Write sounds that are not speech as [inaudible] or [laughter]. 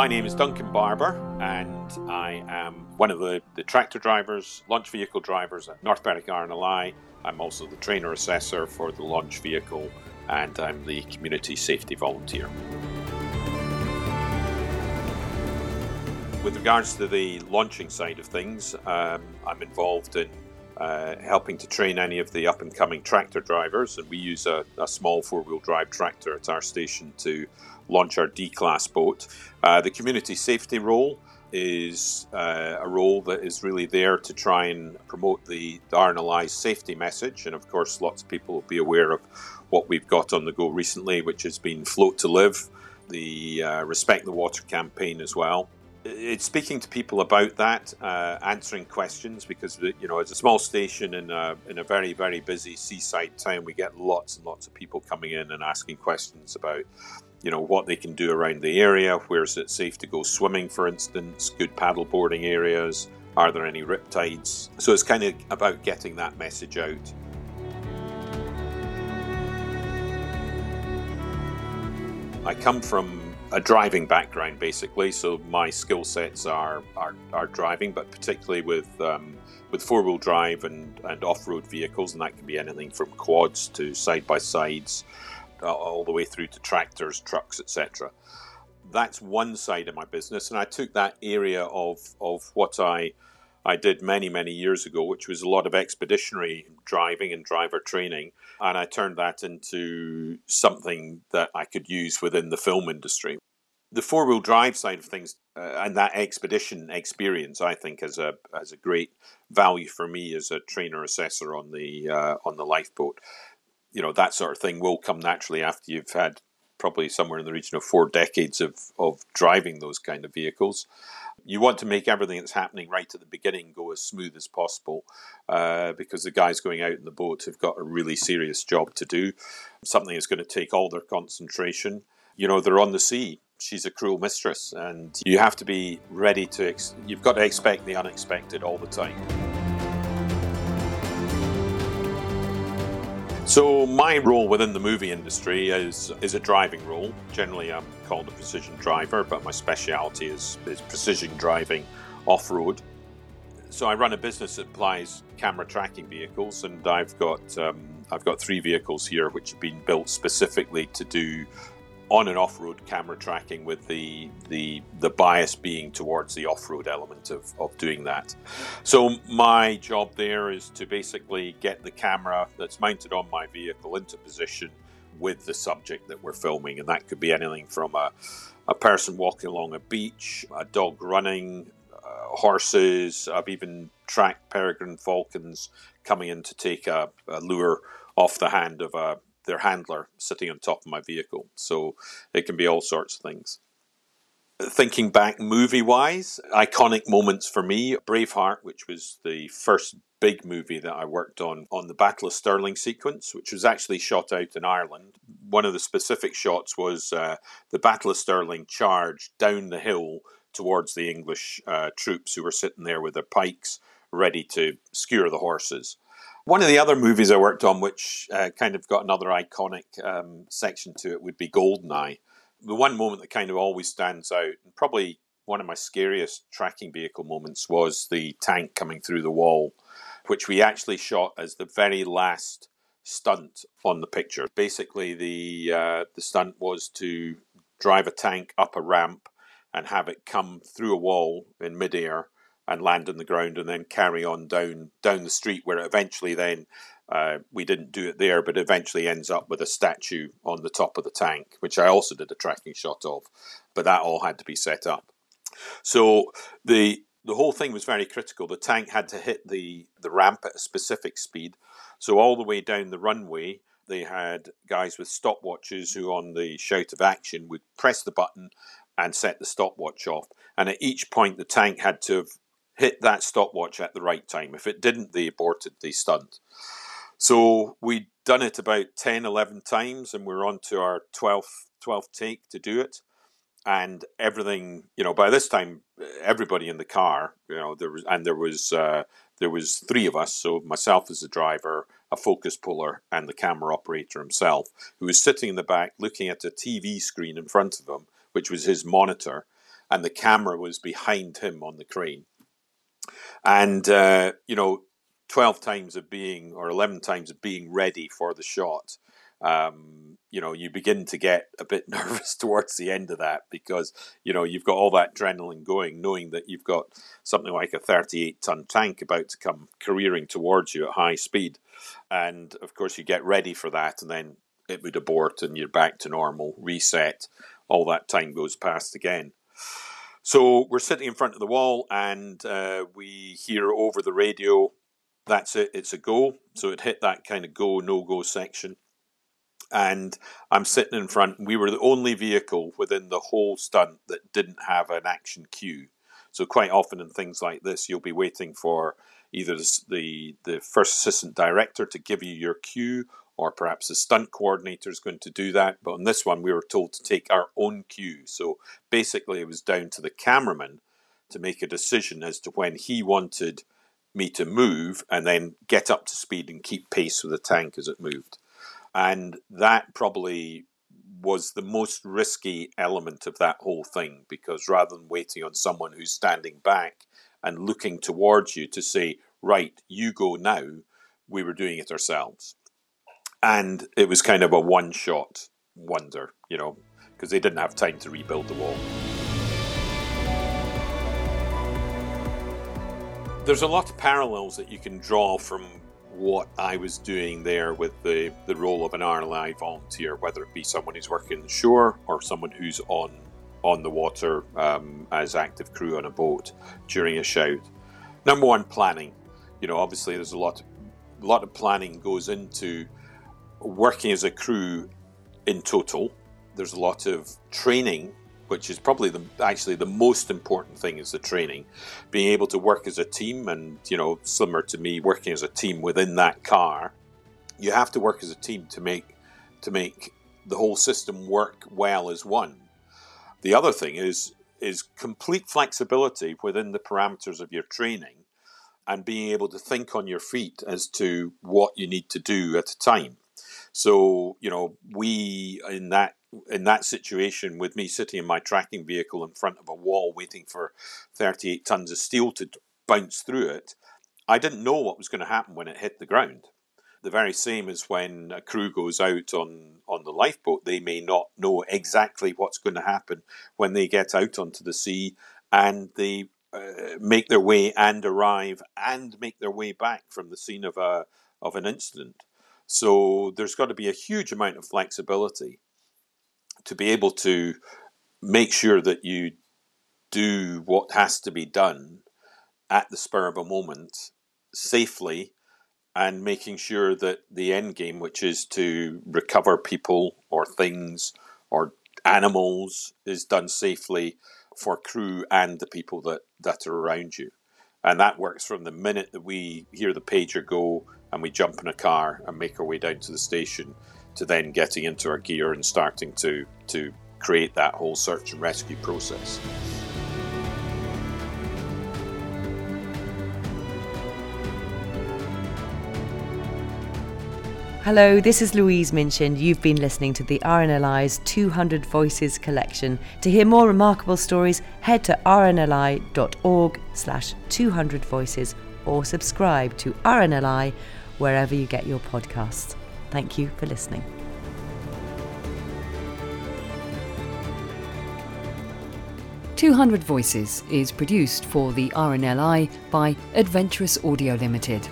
My name is Duncan Barbour, and I am one of the, the tractor drivers, launch vehicle drivers at North Berwick RNLI. I'm also the trainer assessor for the launch vehicle, and I'm the community safety volunteer. With regards to the launching side of things, um, I'm involved in uh, helping to train any of the up and coming tractor drivers, and we use a, a small four wheel drive tractor at our station to launch our D class boat. Uh, the community safety role is uh, a role that is really there to try and promote the, the RNLI safety message. And of course, lots of people will be aware of what we've got on the go recently, which has been Float to Live, the uh, Respect the Water campaign as well. It's speaking to people about that, uh, answering questions because you know it's a small station in a in a very very busy seaside town. We get lots and lots of people coming in and asking questions about you know what they can do around the area. Where's it safe to go swimming, for instance? Good paddle boarding areas. Are there any riptides? So it's kind of about getting that message out. I come from a driving background basically, so my skill sets are, are, are driving, but particularly with um, with four wheel drive and, and off road vehicles, and that can be anything from quads to side by sides uh, all the way through to tractors, trucks, etc. That's one side of my business, and I took that area of of what I I did many many years ago, which was a lot of expeditionary driving and driver training, and I turned that into something that I could use within the film industry. The four wheel drive side of things uh, and that expedition experience, I think, has a has a great value for me as a trainer assessor on the uh, on the lifeboat you know that sort of thing will come naturally after you've had probably somewhere in the region of four decades of, of driving those kind of vehicles. You want to make everything that's happening right at the beginning go as smooth as possible uh, because the guys going out in the boat have got a really serious job to do, something that's going to take all their concentration. You know, they're on the sea. She's a cruel mistress, and you have to be ready to, ex- you've got to expect the unexpected all the time. So my role within the movie industry is is a driving role. Generally, I'm called a precision driver, but my specialty is is precision driving off road. So I run a business that applies camera tracking vehicles, and I've got um, I've got three vehicles here which have been built specifically to do on and off-road camera tracking with the the the bias being towards the off-road element of, of doing that. So my job there is to basically get the camera that's mounted on my vehicle into position with the subject that we're filming, and that could be anything from a a person walking along a beach, a dog running, uh, horses. I've even tracked peregrine falcons coming in to take a, a lure off the hand of a their handler sitting on top of my vehicle. So it can be all sorts of things. Thinking back movie wise, iconic moments for me Braveheart, which was the first big movie that I worked on, on the Battle of Stirling sequence, which was actually shot out in Ireland. One of the specific shots was uh, the Battle of Stirling charge down the hill towards the English uh, troops who were sitting there with their pikes ready to skewer the horses. One of the other movies I worked on, which uh, kind of got another iconic um, section to it, would be Goldeneye. The one moment that kind of always stands out, and probably one of my scariest tracking vehicle moments, was the tank coming through the wall, which we actually shot as the very last stunt on the picture. Basically, the uh, the stunt was to drive a tank up a ramp and have it come through a wall in midair and land on the ground and then carry on down down the street where eventually then uh, we didn't do it there, but eventually ends up with a statue on the top of the tank, which I also did a tracking shot of, but that all had to be set up. So the the whole thing was very critical. The tank had to hit the the ramp at a specific speed, so all the way down the runway. They had guys with stopwatches who, on the shout of action, would press the button and set the stopwatch off. And at each point, the tank had to have hit that stopwatch at the right time. If it didn't, they aborted the stunt. So we'd done it about 10, 11 times, and we're on to our 12th, 12th take to do it. And everything, you know, by this time, everybody in the car, you know, there was, and there was, uh, there was three of us. So myself as the driver, a focus puller, and the camera operator himself, who was sitting in the back looking at a TV screen in front of him, which was his monitor and the camera was behind him on the crane. And, uh, you know, 12 times of being, or 11 times of being ready for the shot, um, you know, you begin to get a bit [laughs] nervous towards the end of that because, you know, you've got all that adrenaline going, knowing that you've got something like a 38 ton tank about to come careering towards you at high speed. And of course, you get ready for that, and then it would abort and you're back to normal, reset. All that time goes past again. So we're sitting in front of the wall and uh, we hear over the radio, that's it, it's a go. So it hit that kind of go, no go section and I'm sitting in front. We were the only vehicle within the whole stunt that didn't have an action cue. So quite often in things like this, you'll be waiting for either the the first assistant director to give you your cue, or perhaps the stunt coordinator is going to do that. But on this one, we were told to take our own cue. So basically, it was down to the cameraman to make a decision as to when he wanted me to move and then get up to speed and keep pace with the tank as it moved. And that probably was the most risky element of that whole thing because rather than waiting on someone who's standing back and looking towards you to say, right, you go now, we were doing it ourselves. And it was kind of a one shot wonder, you know, because they didn't have time to rebuild the wall. There's a lot of parallels that you can draw from what I was doing there with the, the role of an RNLI volunteer, whether it be someone who's working shore or someone who's on on the water um, as active crew on a boat during a shout. Number one, planning. You know, obviously there's a lot, a lot of planning goes into working as a crew in total. There's a lot of training which is probably the actually the most important thing is the training being able to work as a team and you know similar to me working as a team within that car you have to work as a team to make to make the whole system work well as one the other thing is is complete flexibility within the parameters of your training and being able to think on your feet as to what you need to do at a time so you know we in that in that situation with me sitting in my tracking vehicle in front of a wall waiting for 38 tons of steel to bounce through it, I didn't know what was going to happen when it hit the ground. The very same as when a crew goes out on, on the lifeboat, they may not know exactly what's going to happen when they get out onto the sea and they uh, make their way and arrive and make their way back from the scene of a of an incident. So there's got to be a huge amount of flexibility to be able to make sure that you do what has to be done at the spur of a moment safely and making sure that the end game, which is to recover people or things or animals, is done safely for crew and the people that, that are around you. And that works from the minute that we hear the pager go and we jump in a car and make our way down to the station to then getting into our gear and starting to to create that whole search and rescue process. Hello, this is Louise Minchin. You've been listening to the RNLI's 200 Voices collection. To hear more remarkable stories, head to rnli.org slash 200 voices or subscribe to RNLI wherever you get your podcasts. Thank you for listening. Two Hundred Voices is produced for the RNLI by Adventurous Audio Limited.